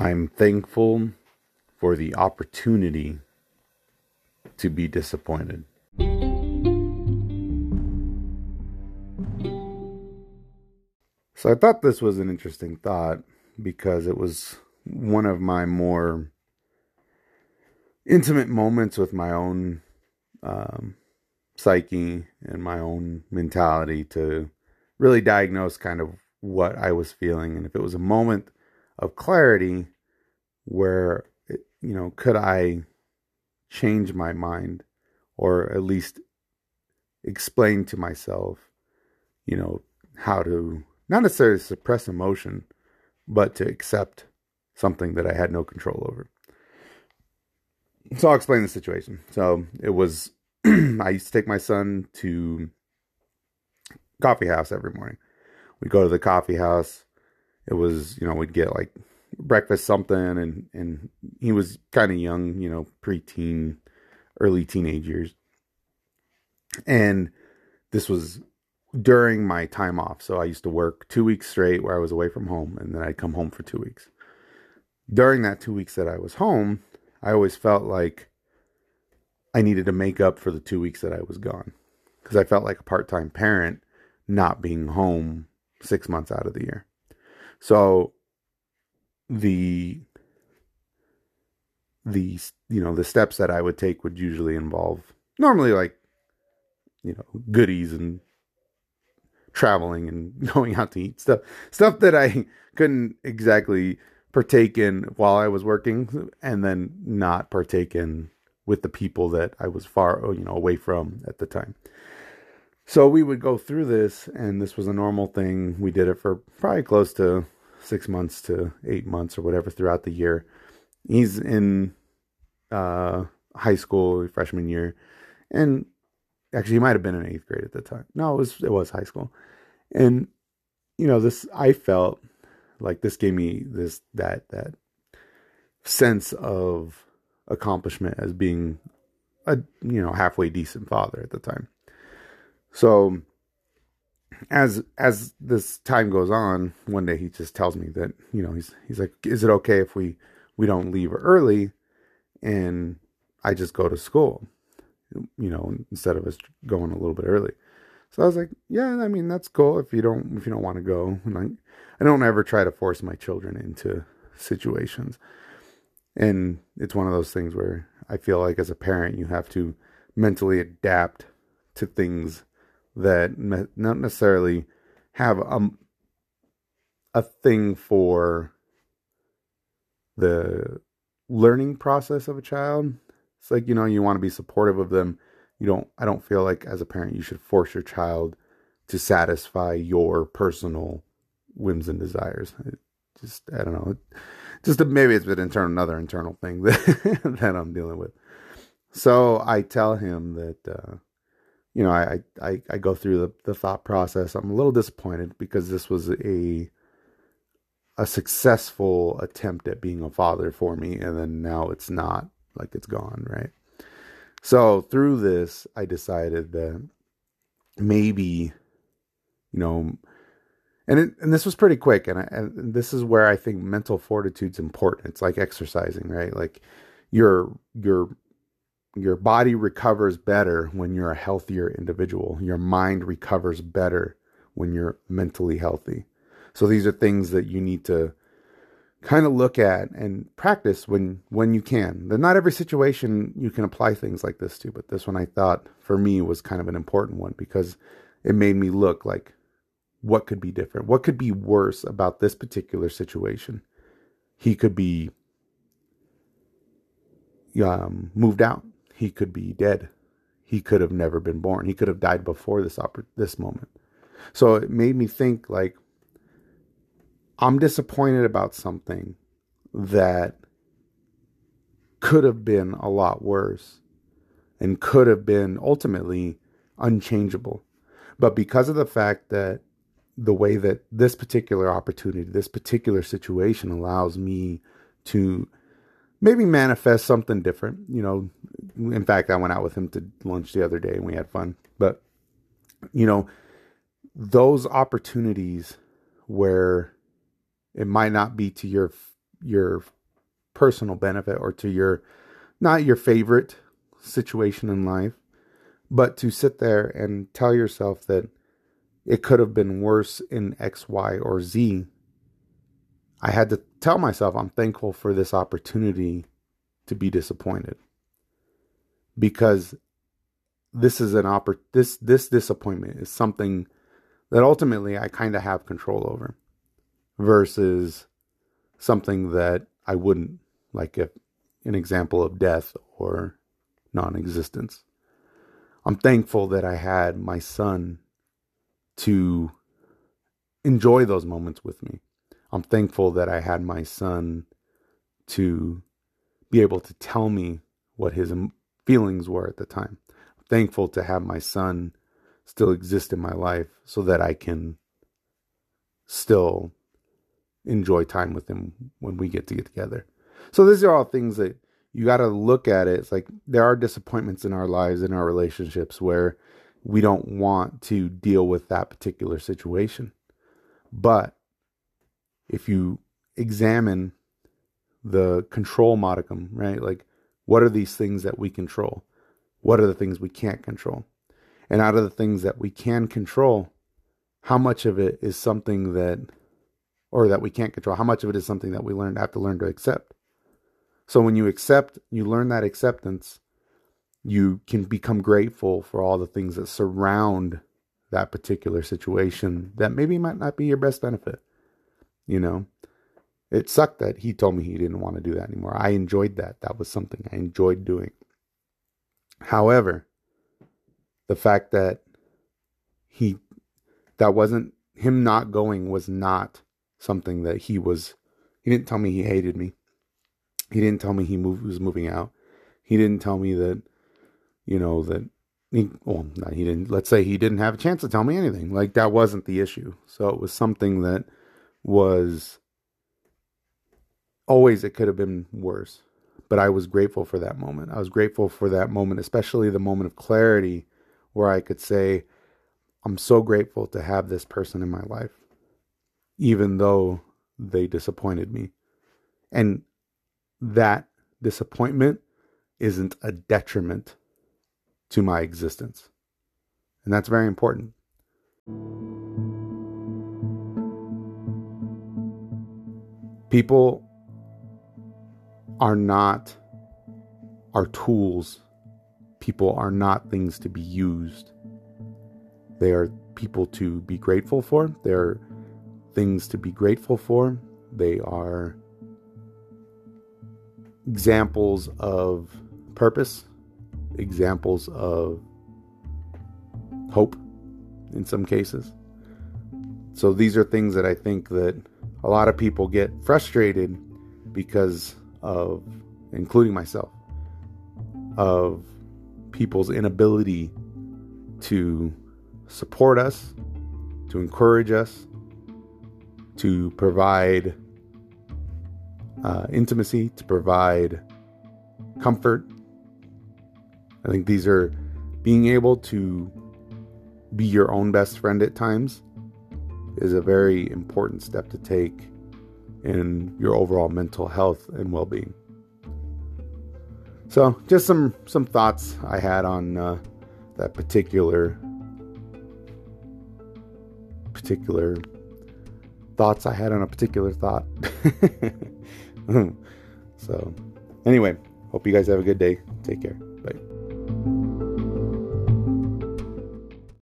I'm thankful for the opportunity to be disappointed. So I thought this was an interesting thought because it was one of my more intimate moments with my own um, psyche and my own mentality to really diagnose kind of what I was feeling and if it was a moment of clarity where it, you know could I change my mind or at least explain to myself you know how to not necessarily suppress emotion but to accept something that I had no control over. So I'll explain the situation. So it was I used to take my son to coffee house every morning. We'd go to the coffee house. It was, you know, we'd get like breakfast something and and he was kind of young, you know, preteen, early teenage years. And this was during my time off. So I used to work 2 weeks straight where I was away from home and then I'd come home for 2 weeks during that two weeks that I was home, I always felt like I needed to make up for the two weeks that I was gone because I felt like a part time parent not being home six months out of the year. So the the you know the steps that I would take would usually involve normally like you know goodies and traveling and going out to eat stuff stuff that I couldn't exactly partake in while I was working and then not partake in with the people that I was far, you know, away from at the time. So we would go through this, and this was a normal thing. We did it for probably close to six months to eight months or whatever throughout the year. He's in uh, high school, freshman year, and actually he might have been in eighth grade at the time. No, it was it was high school, and you know this I felt like this gave me this that that sense of accomplishment as being a you know halfway decent father at the time. So as as this time goes on, one day he just tells me that you know he's he's like, is it okay if we we don't leave early and I just go to school, you know, instead of us going a little bit early. So I was like, yeah, I mean that's cool if you don't if you don't want to go. And I, I don't ever try to force my children into situations. And it's one of those things where I feel like as a parent you have to mentally adapt to things that not necessarily have a a thing for the learning process of a child. It's like, you know, you want to be supportive of them. You don't i don't feel like as a parent you should force your child to satisfy your personal whims and desires. It just i don't know. Just maybe it's an internal another internal thing that that i'm dealing with. So i tell him that uh, you know I, I i go through the, the thought process i'm a little disappointed because this was a a successful attempt at being a father for me and then now it's not like it's gone right so through this, I decided that maybe, you know, and it, and this was pretty quick, and, I, and this is where I think mental fortitude's important. It's like exercising, right? Like your your your body recovers better when you're a healthier individual. Your mind recovers better when you're mentally healthy. So these are things that you need to kind of look at and practice when when you can. Then not every situation you can apply things like this to, but this one I thought for me was kind of an important one because it made me look like what could be different? What could be worse about this particular situation? He could be um, moved out. He could be dead. He could have never been born. He could have died before this oppor- this moment. So it made me think like I'm disappointed about something that could have been a lot worse and could have been ultimately unchangeable. But because of the fact that the way that this particular opportunity, this particular situation allows me to maybe manifest something different, you know, in fact, I went out with him to lunch the other day and we had fun. But, you know, those opportunities where it might not be to your your personal benefit or to your not your favorite situation in life, but to sit there and tell yourself that it could have been worse in X, Y, or Z. I had to tell myself I'm thankful for this opportunity to be disappointed because this is an oppor- this this disappointment is something that ultimately I kind of have control over versus something that I wouldn't like if an example of death or non-existence. I'm thankful that I had my son to enjoy those moments with me. I'm thankful that I had my son to be able to tell me what his feelings were at the time. I'm thankful to have my son still exist in my life so that I can still enjoy time with him when we get to get together. So these are all things that you got to look at it. It's like there are disappointments in our lives, in our relationships where we don't want to deal with that particular situation. But if you examine the control modicum, right? Like, what are these things that we control? What are the things we can't control? And out of the things that we can control, how much of it is something that, or that we can't control, how much of it is something that we learn have to learn to accept? So when you accept, you learn that acceptance, you can become grateful for all the things that surround that particular situation that maybe might not be your best benefit. You know, it sucked that he told me he didn't want to do that anymore. I enjoyed that. That was something I enjoyed doing. However, the fact that he, that wasn't him not going was not something that he was, he didn't tell me he hated me. He didn't tell me he moved, was moving out. He didn't tell me that you know, that he, well, he didn't, let's say he didn't have a chance to tell me anything. Like that wasn't the issue. So it was something that was always, it could have been worse. But I was grateful for that moment. I was grateful for that moment, especially the moment of clarity where I could say, I'm so grateful to have this person in my life, even though they disappointed me. And that disappointment isn't a detriment to my existence. And that's very important. People are not our tools. People are not things to be used. They are people to be grateful for. They're things to be grateful for. They are examples of purpose examples of hope in some cases. So these are things that I think that a lot of people get frustrated because of including myself of people's inability to support us, to encourage us, to provide uh, intimacy, to provide comfort, I think these are being able to be your own best friend at times is a very important step to take in your overall mental health and well-being. So, just some some thoughts I had on uh, that particular particular thoughts I had on a particular thought. so, anyway, hope you guys have a good day. Take care.